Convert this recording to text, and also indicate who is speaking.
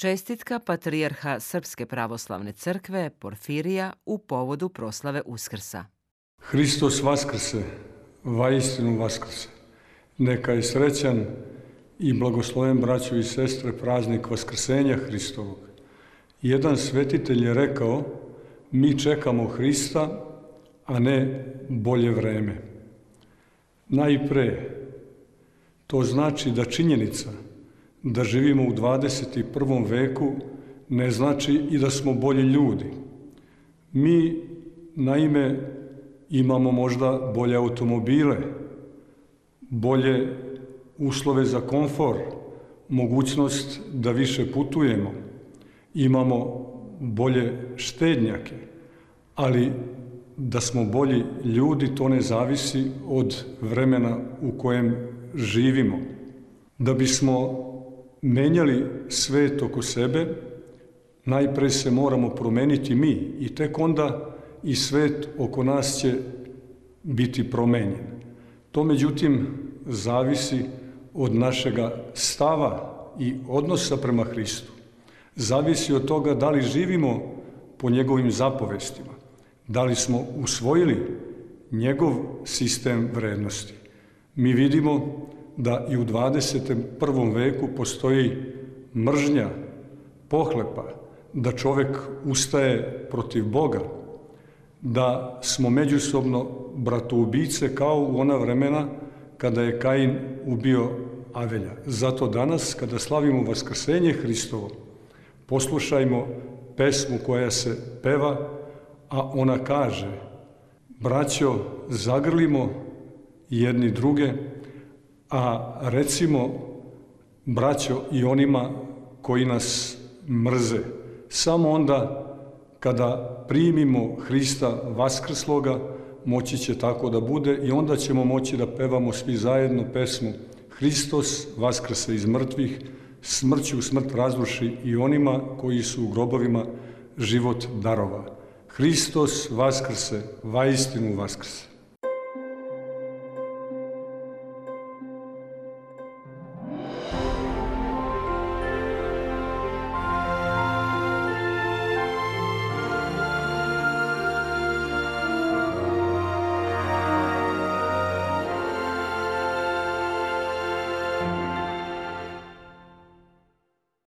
Speaker 1: Čestitka patrijarha Srpske pravoslavne crkve Porfirija u povodu proslave Uskrsa.
Speaker 2: Hristos vaskrse, vaistinu vaskrse. Neka je srećan i blagosloven braću i sestre praznik Vaskrsenja Hristovog. Jedan svetitelj je rekao, mi čekamo Hrista, a ne bolje vreme. Najpre, to znači da činjenica da živimo u 21. veku ne znači i da smo bolji ljudi. Mi, naime, imamo možda bolje automobile, bolje uslove za komfor, mogućnost da više putujemo, imamo bolje štednjake, ali da smo bolji ljudi to ne zavisi od vremena u kojem živimo. Da bismo menjali svet oko sebe, najpre se moramo promeniti mi i tek onda i svet oko nas će biti promenjen. To međutim zavisi od našega stava i odnosa prema Hristu. Zavisi od toga da li živimo po njegovim zapovestima, da li smo usvojili njegov sistem vrednosti. Mi vidimo da i u 21. veku postoji mržnja, pohlepa, da čovek ustaje protiv Boga, da smo međusobno bratoubice kao u ona vremena kada je Kain ubio Avelja. Zato danas, kada slavimo Vaskrsenje Hristovo, poslušajmo pesmu koja se peva, a ona kaže Braćo, zagrlimo jedni druge, a recimo, braćo, i onima koji nas mrze, samo onda kada primimo Hrista Vaskrsloga, moći će tako da bude i onda ćemo moći da pevamo svi zajedno pesmu Hristos vaskrse iz mrtvih, smrću smrt razruši i onima koji su u grobovima život darova. Hristos vaskrse, vaistinu vaskrse.